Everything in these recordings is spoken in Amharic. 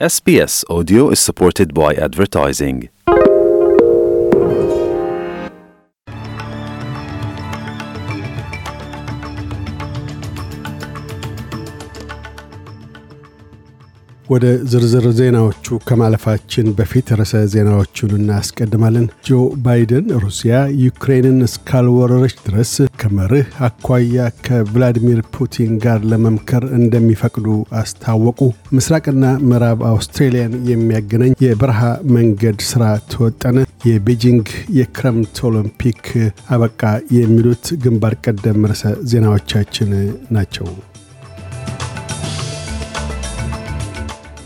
SBS Audio is supported by advertising. ወደ ዝርዝር ዜናዎቹ ከማለፋችን በፊት ርዕሰ ዜናዎቹን እናስቀድማለን። ጆ ባይደን ሩሲያ ዩክሬንን እስካልወረረች ድረስ ከመርህ አኳያ ከቭላዲሚር ፑቲን ጋር ለመምከር እንደሚፈቅዱ አስታወቁ። ምስራቅና ምዕራብ አውስትሬሊያን የሚያገናኝ የበረሃ መንገድ ሥራ ተወጠነ። የቤጂንግ የክረምት ኦሎምፒክ አበቃ። የሚሉት ግንባር ቀደም ርዕሰ ዜናዎቻችን ናቸው።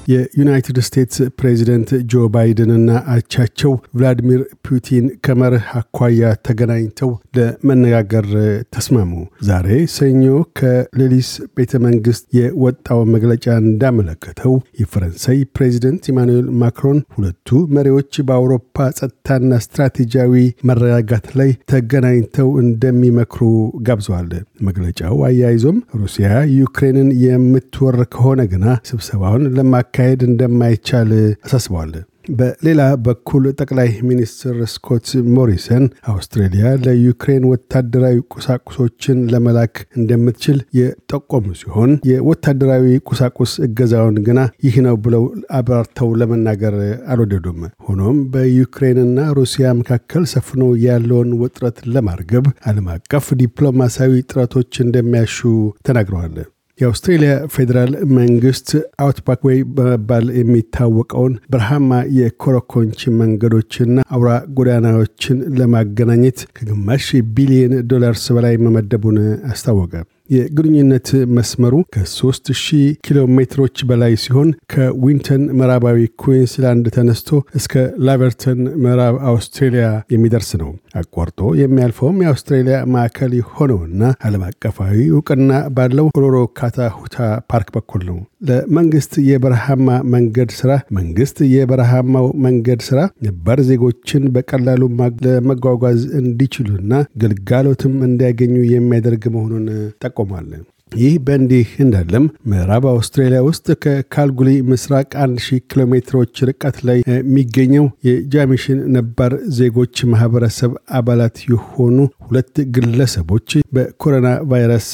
የዩናይትድ ስቴትስ ፕሬዚደንት ጆ ባይደንና አቻቸው ቭላዲሚር ፑቲን ከመርህ አኳያ ተገናኝተው ለመነጋገር ተስማሙ። ዛሬ ሰኞ ከሌሊስ ቤተ መንግስት የወጣው መግለጫ እንዳመለከተው የፈረንሳይ ፕሬዚደንት ኢማኑኤል ማክሮን ሁለቱ መሪዎች በአውሮፓ ጸጥታና ስትራቴጂያዊ መረጋጋት ላይ ተገናኝተው እንደሚመክሩ ጋብዘዋል። መግለጫው አያይዞም ሩሲያ ዩክሬንን የምትወር ከሆነ ግና ስብሰባውን ለማካ ማካሄድ እንደማይቻል አሳስበዋል። በሌላ በኩል ጠቅላይ ሚኒስትር ስኮት ሞሪሰን አውስትሬሊያ ለዩክሬን ወታደራዊ ቁሳቁሶችን ለመላክ እንደምትችል የጠቆሙ ሲሆን የወታደራዊ ቁሳቁስ እገዛውን ግና ይህ ነው ብለው አብራርተው ለመናገር አልወደዱም። ሆኖም በዩክሬንና ሩሲያ መካከል ሰፍኖ ያለውን ውጥረት ለማርገብ ዓለም አቀፍ ዲፕሎማሲያዊ ጥረቶች እንደሚያሹ ተናግረዋል። የአውስትሬልያ ፌዴራል መንግስት አውትባክ በመባል የሚታወቀውን በረሃማ የኮረኮንች መንገዶችና አውራ ጎዳናዎችን ለማገናኘት ከግማሽ ቢሊየን ዶላርስ በላይ መመደቡን አስታወቀ። የግንኙነት መስመሩ ከ3000 ኪሎ ሜትሮች በላይ ሲሆን ከዊንተን ምዕራባዊ ኩዊንስላንድ ተነስቶ እስከ ላቨርተን ምዕራብ አውስትሬሊያ የሚደርስ ነው። አቋርጦ የሚያልፈውም የአውስትሬሊያ ማዕከል የሆነውና ዓለም አቀፋዊ እውቅና ባለው ኦሎሮ ካታሁታ ፓርክ በኩል ነው። ለመንግስት የበረሃማ መንገድ ስራ መንግስት የበረሃማው መንገድ ስራ ነባር ዜጎችን በቀላሉ ለመጓጓዝ እንዲችሉና ግልጋሎትም እንዲያገኙ የሚያደርግ መሆኑን ጠቆሟል። ይህ በእንዲህ እንዳለም ምዕራብ አውስትራሊያ ውስጥ ከካልጉሊ ምስራቅ 1000 ኪሎ ሜትሮች ርቀት ላይ የሚገኘው የጃሚሽን ነባር ዜጎች ማህበረሰብ አባላት የሆኑ ሁለት ግለሰቦች በኮሮና ቫይረስ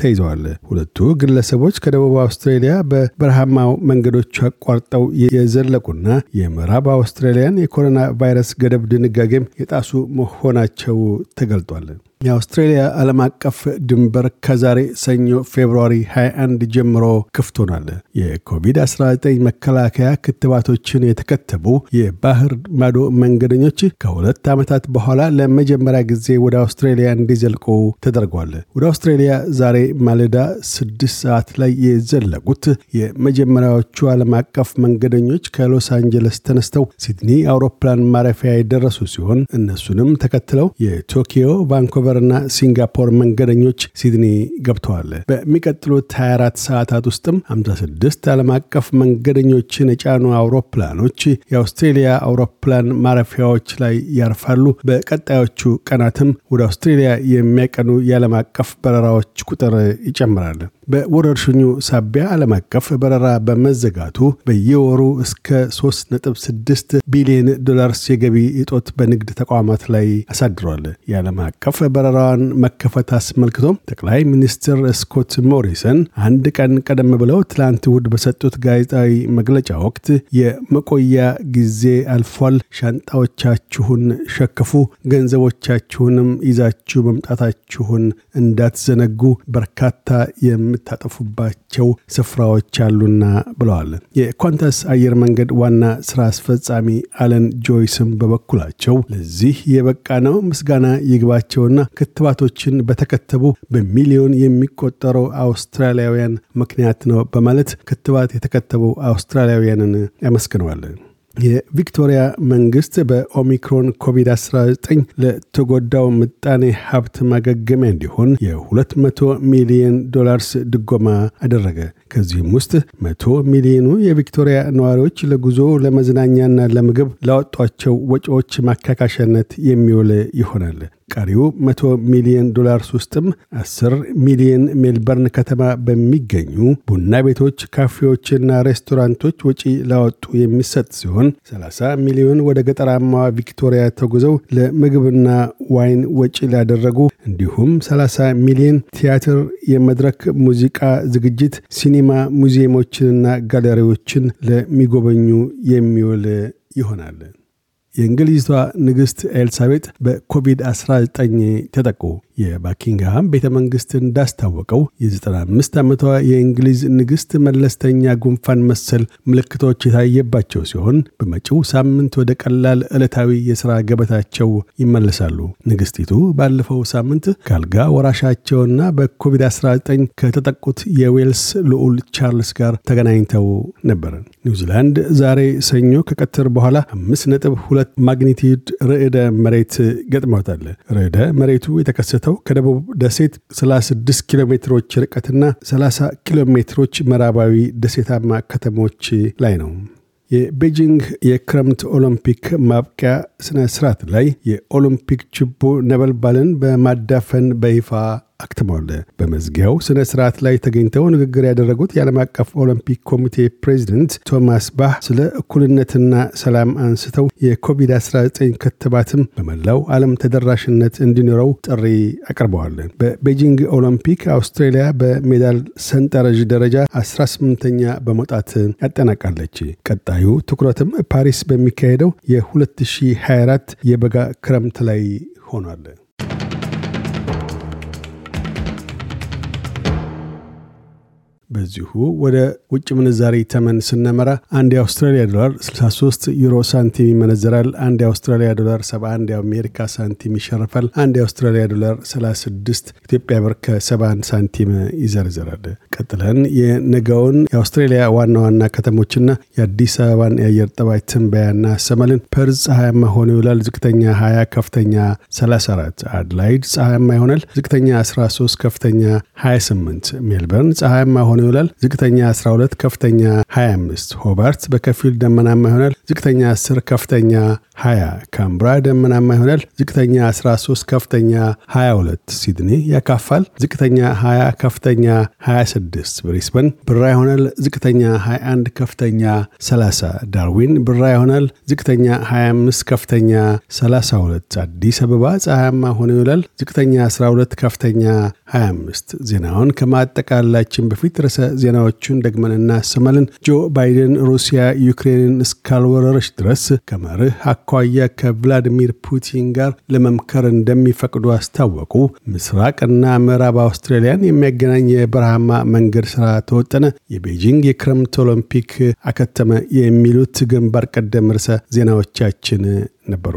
ተይዘዋል። ሁለቱ ግለሰቦች ከደቡብ አውስትራሊያ በበረሃማው መንገዶች አቋርጠው የዘለቁና የምዕራብ አውስትራሊያን የኮሮና ቫይረስ ገደብ ድንጋጌም የጣሱ መሆናቸው ተገልጧል። የአውስትሬሊያ ዓለም አቀፍ ድንበር ከዛሬ ሰኞ ፌብርዋሪ 21 ጀምሮ ክፍት ሆኗል። የኮቪድ-19 መከላከያ ክትባቶችን የተከተቡ የባህር ማዶ መንገደኞች ከሁለት ዓመታት በኋላ ለመጀመሪያ ጊዜ ወደ አውስትሬሊያ እንዲዘልቁ ተደርጓል። ወደ አውስትሬሊያ ዛሬ ማለዳ ስድስት ሰዓት ላይ የዘለቁት የመጀመሪያዎቹ ዓለም አቀፍ መንገደኞች ከሎስ አንጀለስ ተነስተው ሲድኒ አውሮፕላን ማረፊያ የደረሱ ሲሆን እነሱንም ተከትለው የቶኪዮ ቫንኮቨር ና ሲንጋፖር መንገደኞች ሲድኒ ገብተዋል። በሚቀጥሉት 24 ሰዓታት ውስጥም 56 ዓለም አቀፍ መንገደኞችን የጫኑ አውሮፕላኖች የአውስትሬሊያ አውሮፕላን ማረፊያዎች ላይ ያርፋሉ። በቀጣዮቹ ቀናትም ወደ አውስትሬሊያ የሚያቀኑ የዓለም አቀፍ በረራዎች ቁጥር ይጨምራል። በወረርሽኙ ሳቢያ ዓለም አቀፍ በረራ በመዘጋቱ በየወሩ እስከ 3.6 ቢሊዮን ዶላርስ የገቢ እጦት በንግድ ተቋማት ላይ አሳድሯል። የዓለም አቀፍ በረራዋን መከፈት አስመልክቶም ጠቅላይ ሚኒስትር ስኮት ሞሪሰን አንድ ቀን ቀደም ብለው ትላንት እሁድ በሰጡት ጋዜጣዊ መግለጫ ወቅት የመቆያ ጊዜ አልፏል፣ ሻንጣዎቻችሁን ሸክፉ፣ ገንዘቦቻችሁንም ይዛችሁ መምጣታችሁን እንዳትዘነጉ፣ በርካታ የምታጠፉባቸው ስፍራዎች አሉና ብለዋል። የኳንታስ አየር መንገድ ዋና ስራ አስፈጻሚ አለን ጆይስም በበኩላቸው ለዚህ የበቃ ነው ምስጋና ይግባቸውና ክትባቶችን በተከተቡ በሚሊዮን የሚቆጠሩ አውስትራሊያውያን ምክንያት ነው በማለት ክትባት የተከተቡ አውስትራሊያውያንን ያመስግነዋል። የቪክቶሪያ መንግስት በኦሚክሮን ኮቪድ-19 ለተጎዳው ምጣኔ ሀብት ማገገሚያ እንዲሆን የ200 ሚሊዮን ዶላርስ ድጎማ አደረገ። ከዚህም ውስጥ መቶ ሚሊዮኑ የቪክቶሪያ ነዋሪዎች ለጉዞ ለመዝናኛና ለምግብ ላወጧቸው ወጪዎች ማካካሻነት የሚውል ይሆናል። ቀሪው 100 ሚሊዮን ዶላርስ ውስጥም 10 ሚሊዮን ሜልበርን ከተማ በሚገኙ ቡና ቤቶች፣ ካፌዎችና ሬስቶራንቶች ወጪ ላወጡ የሚሰጥ ሲሆን 30 ሚሊዮን ወደ ገጠራማዋ ቪክቶሪያ ተጉዘው ለምግብና wine ወጪ ላደረጉ እንዲሁም 30 ሚሊዮን ቲያትር፣ የመድረክ ሙዚቃ ዝግጅት፣ ሲኒማ፣ ሙዚየሞችንና ጋለሪዎችን ለሚጎበኙ የሚውል ይሆናል። የእንግሊዟ ንግሥት ኤልሳቤጥ በኮቪድ-19 ተጠቁ። የባኪንግሃም ቤተ መንግሥት እንዳስታወቀው የ95 ዓመቷ የእንግሊዝ ንግሥት መለስተኛ ጉንፋን መሰል ምልክቶች የታየባቸው ሲሆን በመጪው ሳምንት ወደ ቀላል ዕለታዊ የሥራ ገበታቸው ይመለሳሉ። ንግሥቲቱ ባለፈው ሳምንት ከአልጋ ወራሻቸውና በኮቪድ-19 ከተጠቁት የዌልስ ልዑል ቻርልስ ጋር ተገናኝተው ነበር። ኒውዚላንድ ዛሬ ሰኞ ከቀትር በኋላ 5.2 magnitude ርዕደ መሬት ገጥሟታል። ርዕደ መሬቱ የተከሰተው ከደቡብ ደሴት 36 ኪሎ ሜትሮች ርቀትና 30 ኪሎ ሜትሮች ምዕራባዊ ደሴታማ ከተሞች ላይ ነው። የቤጂንግ የክረምት ኦሎምፒክ ማብቂያ ስነ ስርዓት ላይ የኦሎምፒክ ችቦ ነበልባልን በማዳፈን በይፋ አክትመዋል። በመዝጊያው ስነ ስርዓት ላይ ተገኝተው ንግግር ያደረጉት የዓለም አቀፍ ኦሎምፒክ ኮሚቴ ፕሬዚደንት ቶማስ ባህ ስለ እኩልነትና ሰላም አንስተው የኮቪድ-19 ክትባትም በመላው ዓለም ተደራሽነት እንዲኖረው ጥሪ አቅርበዋል። በቤጂንግ ኦሎምፒክ አውስትራሊያ በሜዳል ሰንጠረዥ ደረጃ 18ኛ በመውጣት ያጠናቃለች። ቀጣዩ ትኩረትም ፓሪስ በሚካሄደው የ2024 የበጋ ክረምት ላይ ሆኗል። በዚሁ ወደ ውጭ ምንዛሪ ተመን ስነመራ አንድ የአውስትራሊያ ዶላር 63 ዩሮ ሳንቲም ይመነዘራል። አንድ የአውስትራሊያ ዶላር 71 የአሜሪካ ሳንቲም ይሸርፋል። አንድ የአውስትራሊያ ዶላር 36 ኢትዮጵያ ብር ከ71 ሳንቲም ይዘርዝራል። ቀጥለን የነገውን የአውስትራሊያ ዋና ዋና ከተሞችና የአዲስ አበባን የአየር ጠባይ ትንበያ እናሰማለን። ፐርዝ ፀሐያማ ሆኖ ይውላል። ዝቅተኛ 20፣ ከፍተኛ 34። አድላይድ ፀሐያማ ይሆናል። ዝቅተኛ 13፣ ከፍተኛ 28። ሜልበርን ፀሐያማ ሆኖ ይውላል። ዝቅተኛ 12 ከፍተኛ 25። ሆባርት በከፊል ደመናማ ይሆናል። ዝቅተኛ 10 ከፍተኛ 20። ካንብራ ደመናማ ይሆናል። ዝቅተኛ 13 ከፍተኛ 22። ሲድኒ ያካፋል። ዝቅተኛ 20 ከፍተኛ 26። ብሪስበን ብራ ይሆናል። ዝቅተኛ 21 ከፍተኛ 30። ዳርዊን ብራ ይሆናል። ዝቅተኛ 25 ከፍተኛ 32። አዲስ አበባ ፀሐያማ ሆኖ ይውላል። ዝቅተኛ 12 ከፍተኛ 25። ዜናውን ከማጠቃላችን በፊት ርዕሰ ዜናዎቹን ደግመን እናሰማለን። ጆ ባይደን ሩሲያ ዩክሬንን እስካልወረረች ድረስ ከመርህ አኳያ ከቭላዲሚር ፑቲን ጋር ለመምከር እንደሚፈቅዱ አስታወቁ። ምስራቅና ምዕራብ አውስትራሊያን የሚያገናኝ የበረሃማ መንገድ ስራ ተወጠነ። የቤጂንግ የክረምት ኦሎምፒክ አከተመ። የሚሉት ግንባር ቀደም ርዕሰ ዜናዎቻችን ነበሩ።